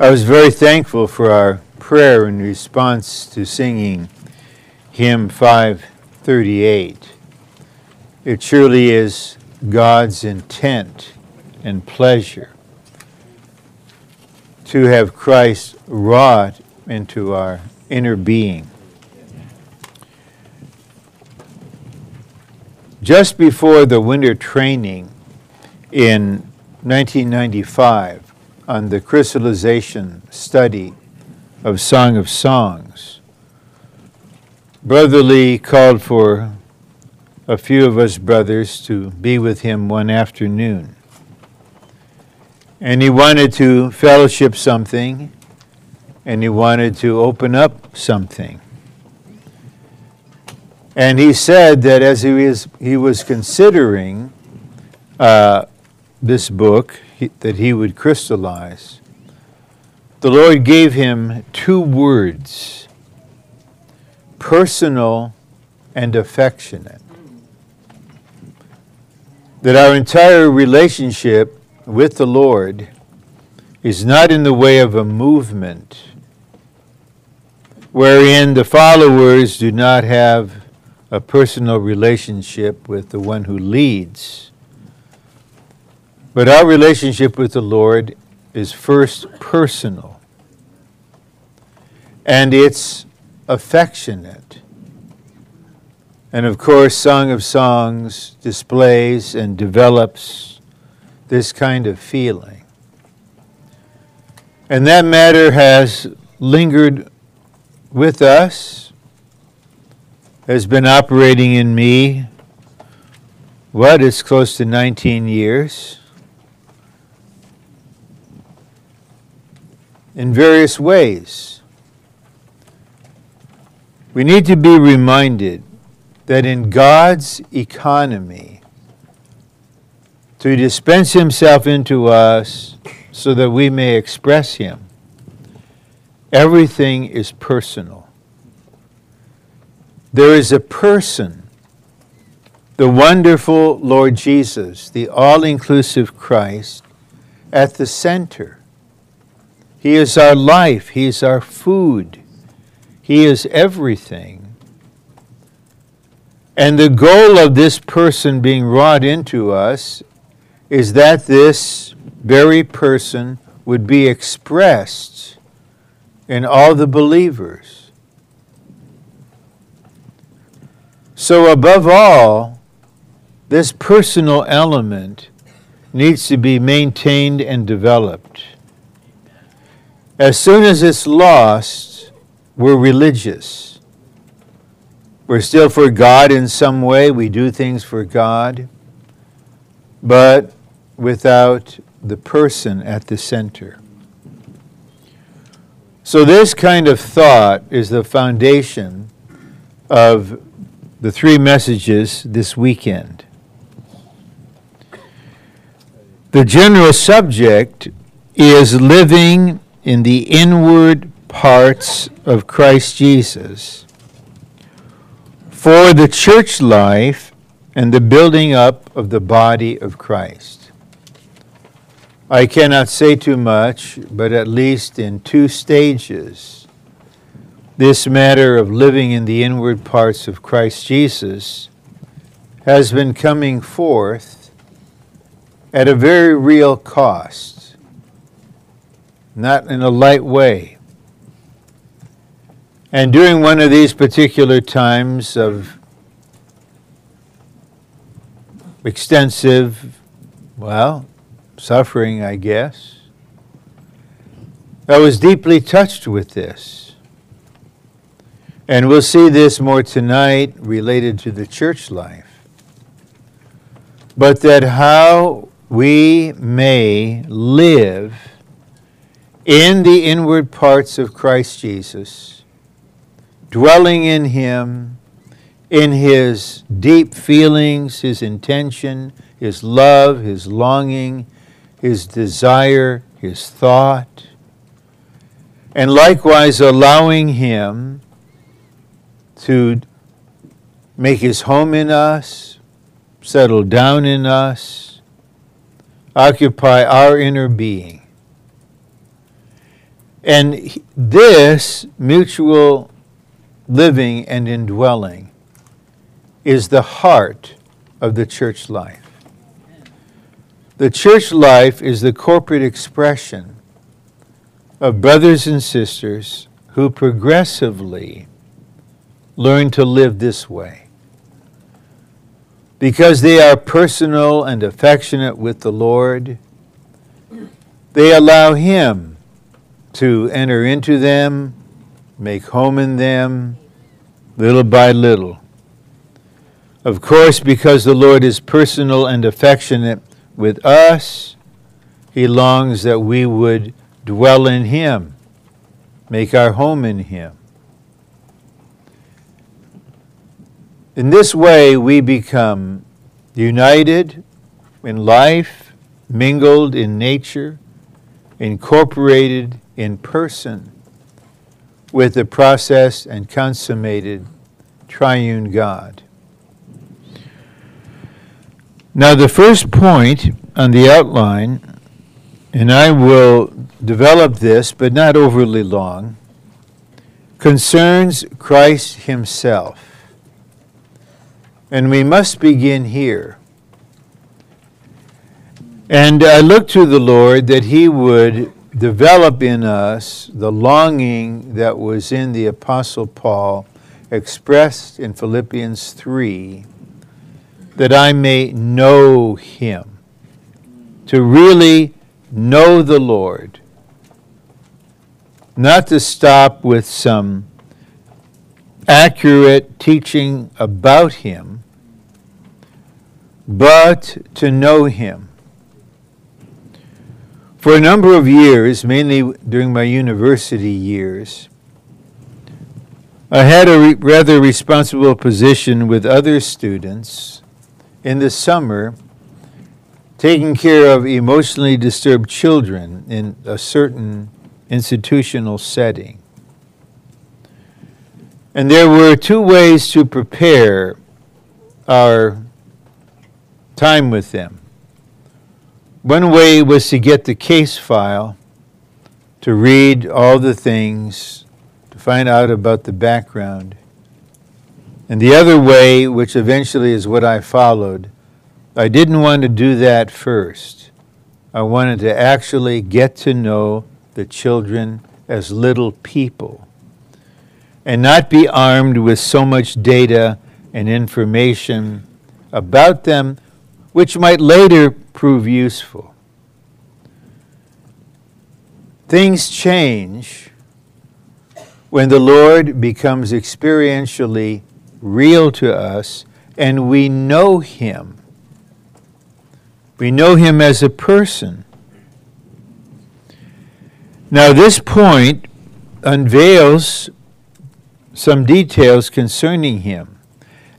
I was very thankful for our prayer in response to singing hymn 538. It surely is God's intent and pleasure to have Christ wrought into our inner being. Just before the winter training in 1995 on the crystallization study of Song of Songs, Brother Lee called for a few of us brothers to be with him one afternoon. And he wanted to fellowship something, and he wanted to open up something. And he said that as he was, he was considering uh, this book that he would crystallize, the Lord gave him two words personal and affectionate. That our entire relationship with the Lord is not in the way of a movement wherein the followers do not have a personal relationship with the one who leads. But our relationship with the Lord is first personal, and it's affectionate. And of course, Song of Songs displays and develops this kind of feeling. And that matter has lingered with us, has been operating in me, what, it's close to 19 years. In various ways. We need to be reminded that in God's economy, to dispense Himself into us so that we may express Him, everything is personal. There is a person, the wonderful Lord Jesus, the all inclusive Christ, at the center. He is our life, He is our food. He is everything. And the goal of this person being wrought into us is that this very person would be expressed in all the believers. So, above all, this personal element needs to be maintained and developed. As soon as it's lost, we're religious. We're still for God in some way. We do things for God, but without the person at the center. So, this kind of thought is the foundation of the three messages this weekend. The general subject is living in the inward parts of Christ Jesus for the church life and the building up of the body of Christ. I cannot say too much, but at least in two stages, this matter of living in the inward parts of Christ Jesus has been coming forth at a very real cost, not in a light way. And during one of these particular times of extensive, well, suffering, I guess, I was deeply touched with this. And we'll see this more tonight related to the church life. But that how we may live in the inward parts of Christ Jesus dwelling in Him, in His deep feelings, His intention, His love, His longing, His desire, His thought, and likewise allowing Him to make His home in us, settle down in us, occupy our inner being. And this mutual living and indwelling is the heart of the church life. The church life is the corporate expression of brothers and sisters who progressively learn to live this way. Because they are personal and affectionate with the Lord, they allow Him to enter into them, make home in them, little by little. Of course, because the Lord is personal and affectionate with us, He longs that we would dwell in Him, make our home in Him. In this way, we become united in life, mingled in nature, incorporated in person with the processed and consummated triune God. Now, the first point on the outline, and I will develop this, but not overly long, concerns Christ Himself. And we must begin here. And I look to the Lord that He would develop in us the longing that was in the Apostle Paul expressed in Philippians 3 that I may know Him, to really know the Lord, not to stop with some accurate teaching about Him, but to know Him. For a number of years, mainly during my university years, I had a re- rather responsible position with other students in the summer, taking care of emotionally disturbed children in a certain institutional setting. And there were two ways to prepare our time with them. One way was to get the case file, to read all the things, to find out about the background. And the other way, which eventually is what I followed, I didn't want to do that first. I wanted to actually get to know the children as little people and not be armed with so much data and information about them, which might later prove useful. Things change when the Lord becomes experientially real to us and we know Him. We know Him as a person. Now, this point unveils some details concerning him.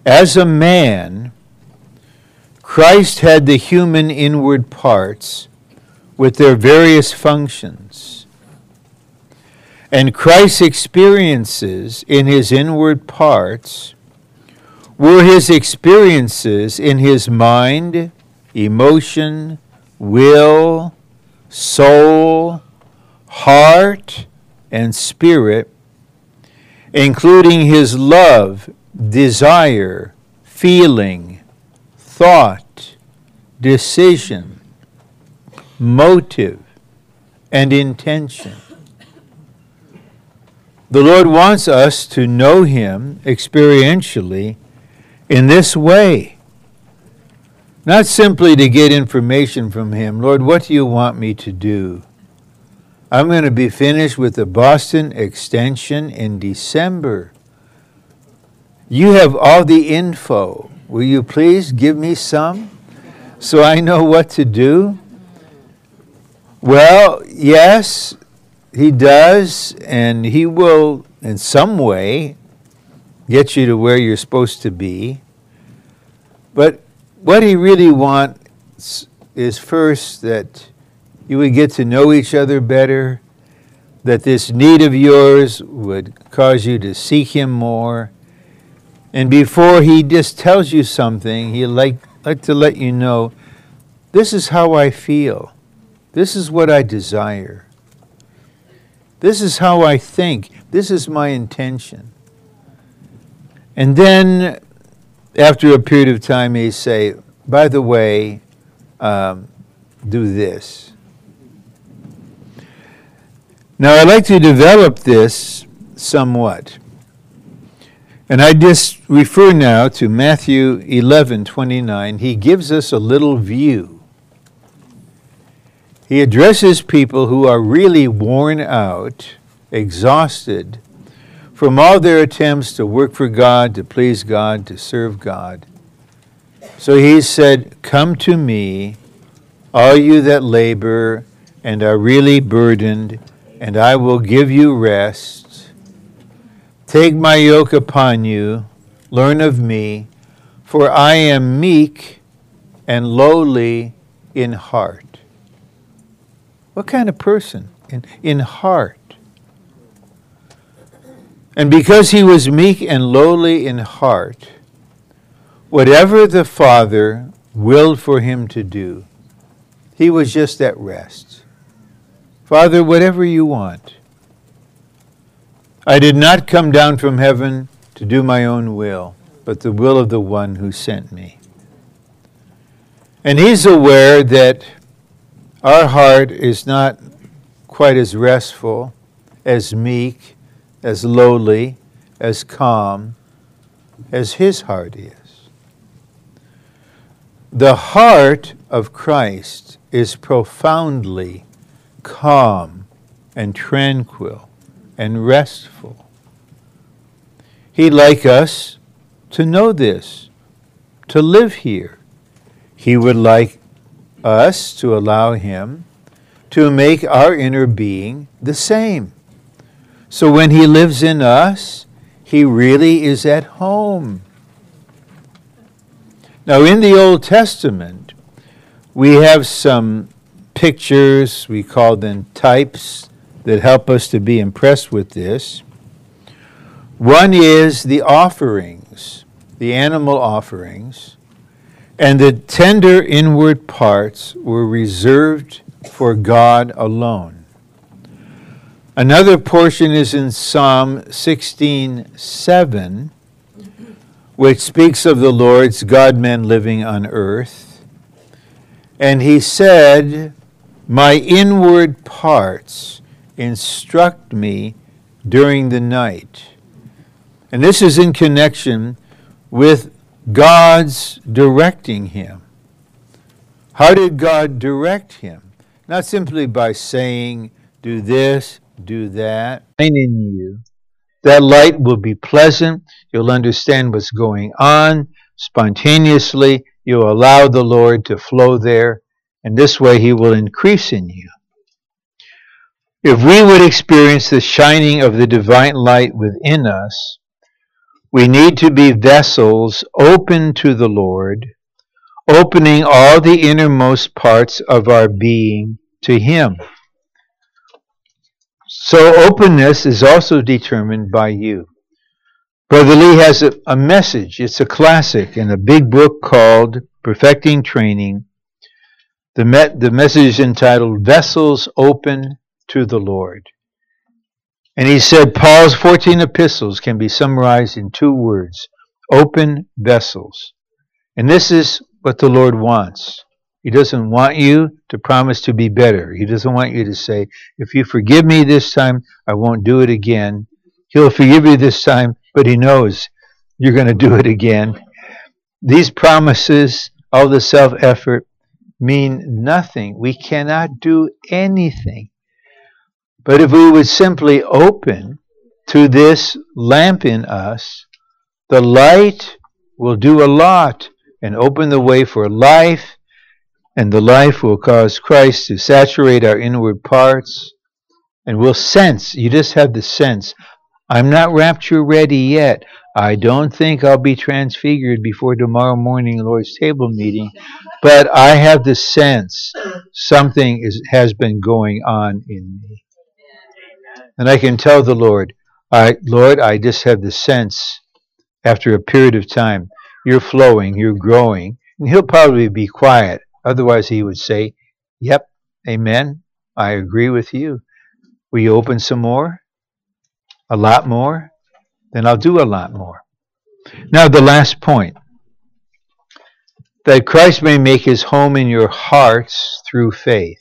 As a man, Christ had the human inward parts with their various functions. And Christ's experiences in his inward parts were his experiences in his mind, emotion, will, soul, heart, and spirit including his love, desire, feeling, thought, decision, motive, and intention. The Lord wants us to know Him experientially in this way. Not simply to get information from Him. Lord, what do you want me to do? I'm going to be finished with the Boston extension in December. You have all the info. Will you please give me some so I know what to do? Well, yes, he does, and he will, in some way, get you to where you're supposed to be. But what he really wants is first that you would get to know each other better, that this need of yours would cause you to seek Him more. And before He just tells you something, He'd like, like to let you know this is how I feel, this is what I desire. This is how I think. This is my intention. And then, after a period of time, he say, by the way, um, do this. Now, I'd like to develop this somewhat. And I just refer now to Matthew 11 29. He gives us a little view. He addresses people who are really worn out, exhausted from all their attempts to work for God, to please God, to serve God. So he said, Come to me, all you that labor and are really burdened, and I will give you rest. Take my yoke upon you, learn of me, for I am meek and lowly in heart. What kind of person? In, in heart. And because he was meek and lowly in heart, whatever the Father willed for him to do, he was just at rest. Father, whatever you want. I did not come down from heaven to do my own will, but the will of the one who sent me. And he's aware that our heart is not quite as restful, as meek, as lowly, as calm as his heart is. The heart of Christ is profoundly calm and tranquil and restful. He'd like us to know this, to live here. He would like us to allow Him to make our inner being the same. So when He lives in us, He really is at home. Now, in the Old Testament, we have some pictures, we call them types, that help us to be impressed with this. One is the offerings, the animal offerings, and the tender inward parts were reserved for God alone. Another portion is in Psalm 16:7, which speaks of the Lord's God men living on earth. And he said, My inward parts instruct me during the night. And this is in connection with God's directing him. How did God direct him? Not simply by saying, do this, do that. In you. That light will be pleasant. You'll understand what's going on spontaneously. You'll allow the Lord to flow there, and this way He will increase in you. If we would experience the shining of the divine light within us, we need to be vessels open to the Lord, opening all the innermost parts of our being to Him. So openness is also determined by you. Brother Lee has a, a, message. It's a classic in a big book called Perfecting Training. The, the message is entitled Vessels Open to the Lord. And he said Paul's 14 epistles can be summarized in two words open vessels. And this is what the Lord wants. He doesn't want you to promise to be better. He doesn't want you to say, if you forgive me this time, I won't do it again. He'll forgive you this time, but he knows you're going to do it again. These promises, all the self effort, mean nothing. We cannot do anything. But if we would simply open to this lamp in us, the light will do a lot and open the way for life and the life will cause Christ to saturate our inward parts, and we'll sense, you just have the sense, I'm not rapture ready yet. I don't think I'll be transfigured before tomorrow morning Lord's table meeting, but I have the sense something is, has been going on in me. And I can tell the Lord, I, Lord, I just have the sense after a period of time, you're flowing, you're growing, and he'll probably be quiet Otherwise, he would say, Yep, amen, I agree with you. Will you open some more? A lot more? Then I'll do a lot more. Now, the last point that Christ may make his home in your hearts through faith.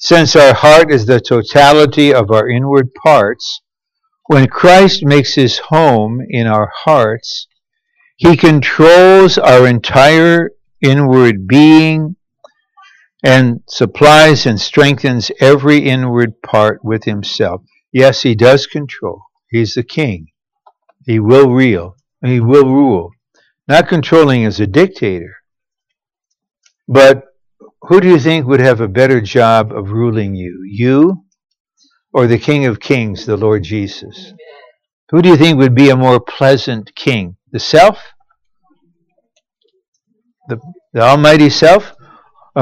Since our heart is the totality of our inward parts, when Christ makes his home in our hearts, he controls our entire inward being and supplies and strengthens every inward part with himself. Yes, he does control. He's the king. He will rule. He will rule. Not controlling as a dictator, but who do you think would have a better job of ruling you? You or the King of Kings, the Lord Jesus? Who do you think would be a more pleasant king? The self? The, the Almighty Self?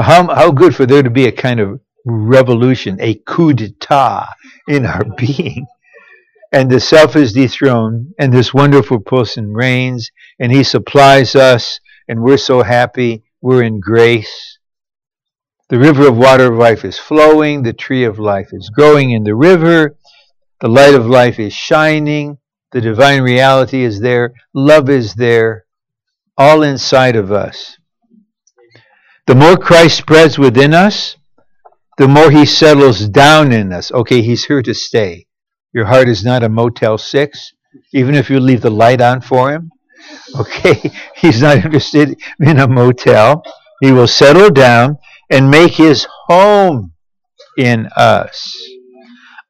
how, how good for there to be a kind of revolution, a coup d'etat in our being. And the self is dethroned, and this wonderful person reigns, and he supplies us, and we're so happy, we're in grace. The river of water of life is flowing, the tree of life is growing in the river, the light of life is shining, the divine reality is there, love is there, all inside of us. The more Christ spreads within us, the more he settles down in us. Okay, he's here to stay. Your heart is not a Motel 6, even if you leave the light on for him. Okay, he's not interested in a motel. He will settle down and make his home in us,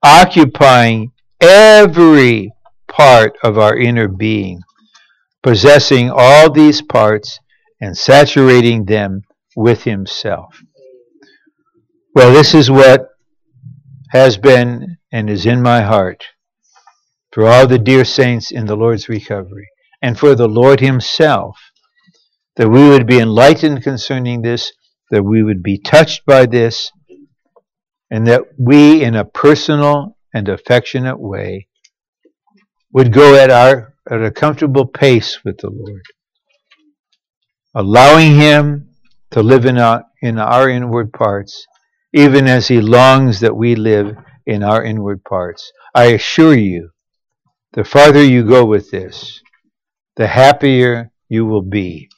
occupying every part of our inner being, possessing all these parts and saturating them with himself. Well, this is what has been and is in my heart for all the dear saints in the Lord's recovery and for the Lord himself, that we would be enlightened concerning this, that we would be touched by this, and that we, in a personal and affectionate way, would go at our at a comfortable pace with the Lord, allowing Him to live in our, in our inward parts, even as He longs that we live in our inward parts. I assure you, the farther you go with this, the happier you will be.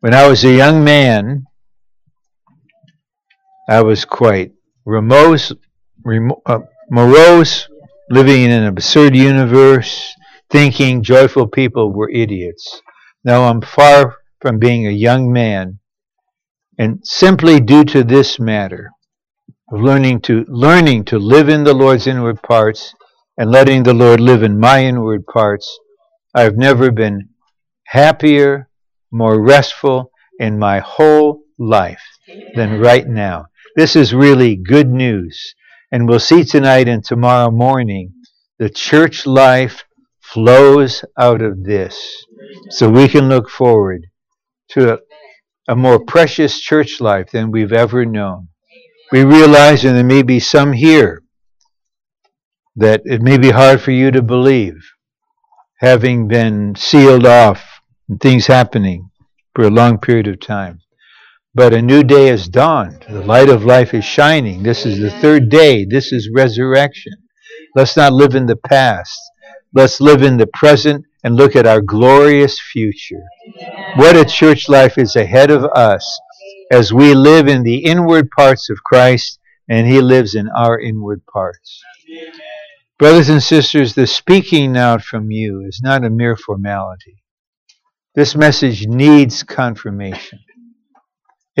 When I was a young man, I was quite remorse, uh, morose, living in an absurd universe, thinking joyful people were idiots. Now I'm far from being a young man and simply due to this matter of learning to learning to live in the Lord's inward parts and letting the Lord live in my inward parts, I've never been happier, more restful in my whole life than right now. This is really good news. And we'll see tonight and tomorrow morning the church life flows out of this. So we can look forward to a a more precious church life than we've ever known. We realize, and there may be some here, that it may be hard for you to believe, having been sealed off and things happening for a long period of time. But a new day has dawned. The light of life is shining. This is the third day. This is resurrection. Let's not live in the past. Let's live in the present and look at our glorious future. What a church life is ahead of us as we live in the inward parts of Christ and He lives in our inward parts. Brothers and sisters, the speaking out from you is not a mere formality. This message needs confirmation.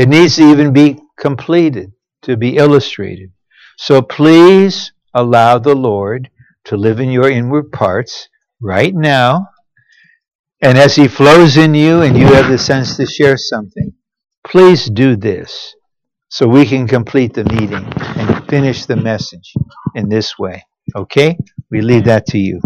It needs to even be completed, to be illustrated. So please allow the Lord to live in your inward parts right now. And as He flows in you and you have the sense to share something, please do this so we can complete the meeting and finish the message in this way. Okay? We leave that to you.